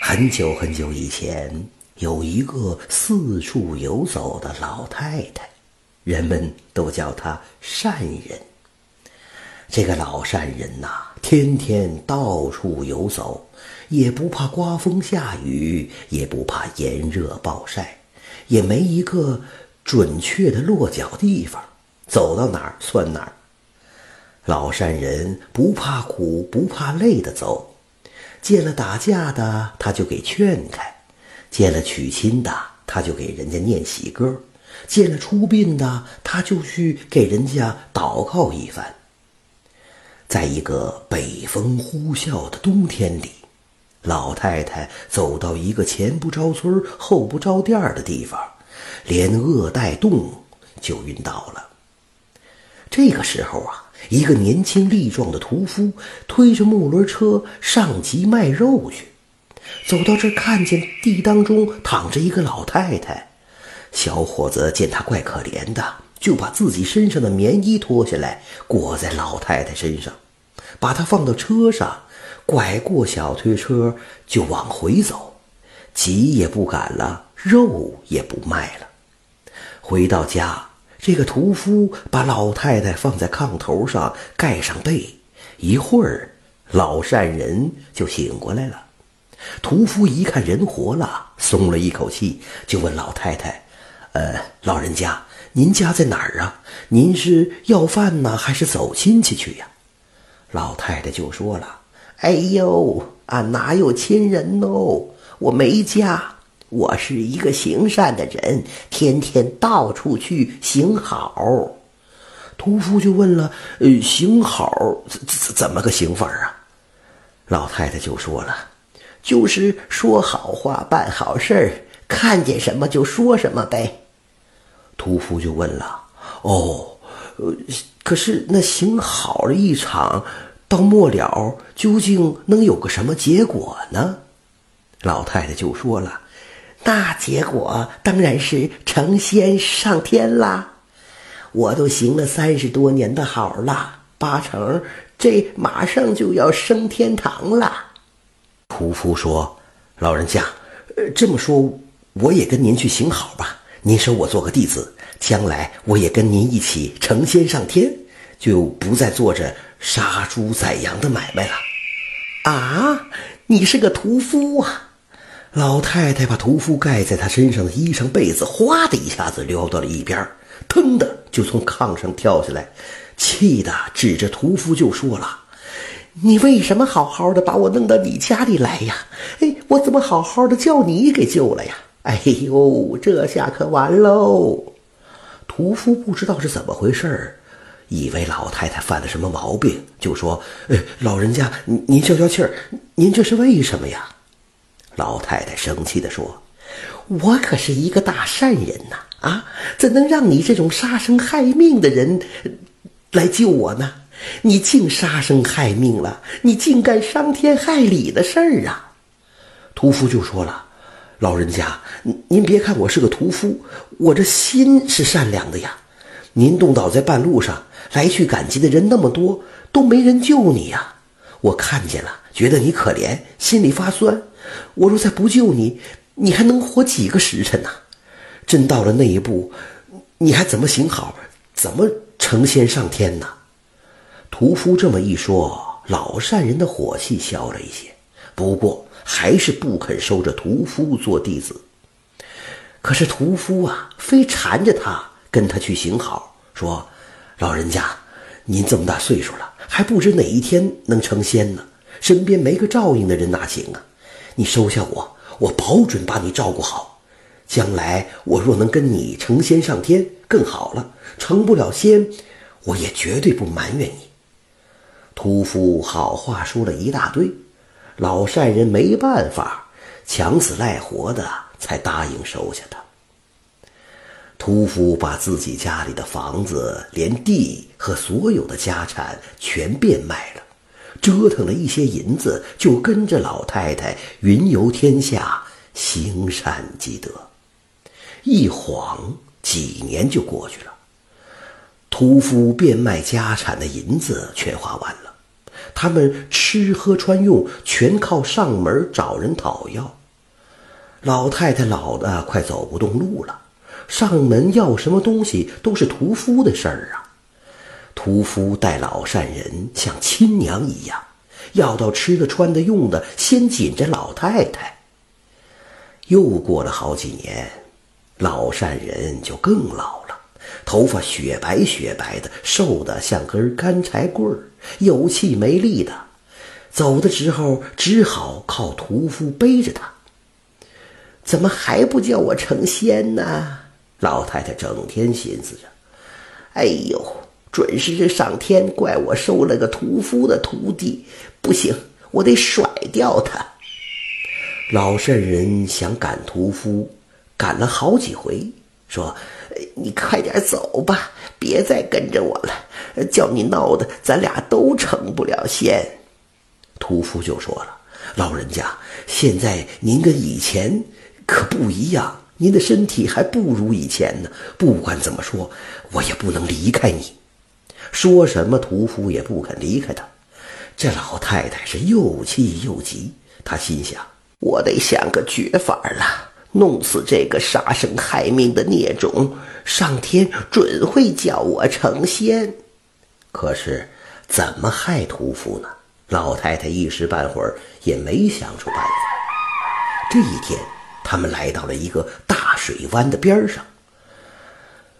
很久很久以前，有一个四处游走的老太太，人们都叫她善人。这个老善人呐，天天到处游走，也不怕刮风下雨，也不怕炎热暴晒，也没一个准确的落脚地方，走到哪儿算哪儿。老善人不怕苦不怕累的走。见了打架的，他就给劝开；见了娶亲的，他就给人家念喜歌；见了出殡的，他就去给人家祷告一番。在一个北风呼啸的冬天里，老太太走到一个前不着村后不着店的地方，连饿带冻就晕倒了。这个时候啊。一个年轻力壮的屠夫推着木轮车上集卖肉去，走到这儿，看见地当中躺着一个老太太。小伙子见她怪可怜的，就把自己身上的棉衣脱下来裹在老太太身上，把她放到车上，拐过小推车就往回走，急也不赶了，肉也不卖了。回到家。这个屠夫把老太太放在炕头上，盖上被，一会儿，老善人就醒过来了。屠夫一看人活了，松了一口气，就问老太太：“呃，老人家，您家在哪儿啊？您是要饭呢，还是走亲戚去呀？”老太太就说了：“哎呦，俺哪有亲人哦，我没家。”我是一个行善的人，天天到处去行好。屠夫就问了：“呃，行好怎怎怎么个行法啊？”老太太就说了：“就是说好话，办好事，看见什么就说什么呗。”屠夫就问了：“哦，呃，可是那行好了一场，到末了究竟能有个什么结果呢？”老太太就说了。那结果当然是成仙上天啦！我都行了三十多年的好了，八成这马上就要升天堂了。屠夫说：“老人家，呃，这么说，我也跟您去行好吧？您收我做个弟子，将来我也跟您一起成仙上天，就不再做着杀猪宰羊的买卖了。”啊，你是个屠夫啊！老太太把屠夫盖在她身上的衣裳被子，哗的一下子撩到了一边，腾的就从炕上跳下来，气的指着屠夫就说了：“你为什么好好的把我弄到你家里来呀？哎，我怎么好好的叫你给救了呀？哎呦，这下可完喽！”屠夫不知道是怎么回事，以为老太太犯了什么毛病，就说：“哎，老人家，您您消消气儿，您这是为什么呀？”老太太生气地说：“我可是一个大善人呐，啊，怎能让你这种杀生害命的人来救我呢？你竟杀生害命了，你竟干伤天害理的事儿啊！”屠夫就说了：“老人家，您别看我是个屠夫，我这心是善良的呀。您冻倒在半路上，来去赶集的人那么多，都没人救你呀。我看见了，觉得你可怜，心里发酸。”我若再不救你，你还能活几个时辰呢？真到了那一步，你还怎么行好？怎么成仙上天呢？屠夫这么一说，老善人的火气消了一些，不过还是不肯收着屠夫做弟子。可是屠夫啊，非缠着他跟他去行好，说：“老人家，您这么大岁数了，还不知哪一天能成仙呢？身边没个照应的人哪行啊？”你收下我，我保准把你照顾好。将来我若能跟你成仙上天，更好了；成不了仙，我也绝对不埋怨你。屠夫好话说了一大堆，老善人没办法，强死赖活的才答应收下他。屠夫把自己家里的房子、连地和所有的家产全变卖了。折腾了一些银子，就跟着老太太云游天下，行善积德。一晃几年就过去了，屠夫变卖家产的银子全花完了，他们吃喝穿用全靠上门找人讨要。老太太老的快走不动路了，上门要什么东西都是屠夫的事儿啊。屠夫待老善人像亲娘一样，要到吃的穿的用的，先紧着老太太。又过了好几年，老善人就更老了，头发雪白雪白的，瘦的像根干柴棍儿，有气没力的，走的时候只好靠屠夫背着他。怎么还不叫我成仙呢？老太太整天寻思着。哎呦，准是这上天怪我收了个屠夫的徒弟，不行，我得甩掉他。老善人想赶屠夫，赶了好几回，说：“你快点走吧，别再跟着我了，叫你闹的，咱俩都成不了仙。”屠夫就说了：“老人家，现在您跟以前可不一样，您的身体还不如以前呢。不管怎么说，我也不能离开你。”说什么屠夫也不肯离开他。这老太太是又气又急，她心想。我得想个绝法了，弄死这个杀生害命的孽种，上天准会叫我成仙。可是，怎么害屠夫呢？老太太一时半会儿也没想出办法。这一天，他们来到了一个大水湾的边上，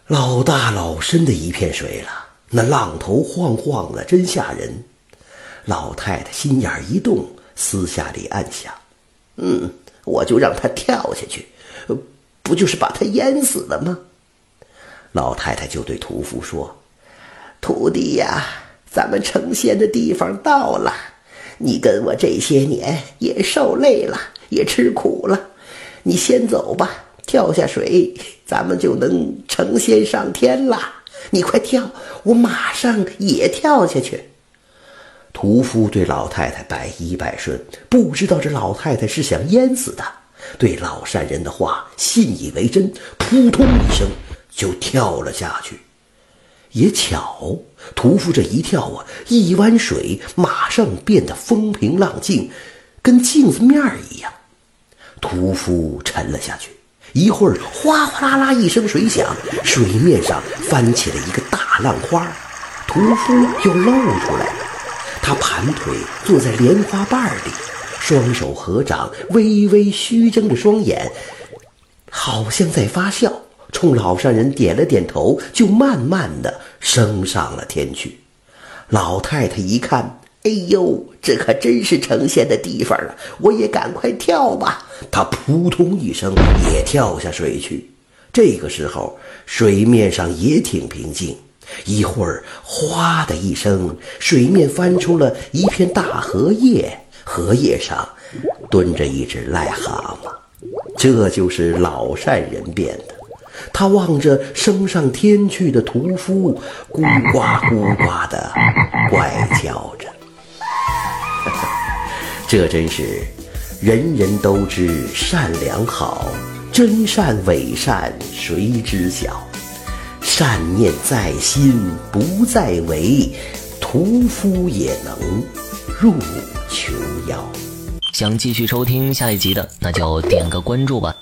老大老深的一片水了，那浪头晃晃的，真吓人。老太太心眼一动，私下里暗想。嗯，我就让他跳下去，不就是把他淹死了吗？老太太就对屠夫说：“徒弟呀，咱们成仙的地方到了，你跟我这些年也受累了，也吃苦了，你先走吧，跳下水，咱们就能成仙上天了。你快跳，我马上也跳下去。”屠夫对老太太百依百顺，不知道这老太太是想淹死他，对老善人的话信以为真，扑通一声就跳了下去。也巧，屠夫这一跳啊，一湾水马上变得风平浪静，跟镜子面儿一样。屠夫沉了下去，一会儿哗哗啦啦一声水响，水面上翻起了一个大浪花，屠夫又露出来了。他盘腿坐在莲花瓣里，双手合掌，微微虚睁着双眼，好像在发笑。冲老善人点了点头，就慢慢的升上了天去。老太太一看，哎呦，这可真是成仙的地方啊！我也赶快跳吧。他扑通一声也跳下水去。这个时候，水面上也挺平静。一会儿，哗的一声，水面翻出了一片大荷叶，荷叶上蹲着一只癞蛤蟆。这就是老善人变的。他望着升上天去的屠夫，咕呱咕呱的怪叫着。这真是人人都知善良好，真善伪善谁知晓？善念在心不在为，屠夫也能入琼瑶。想继续收听下一集的，那就点个关注吧。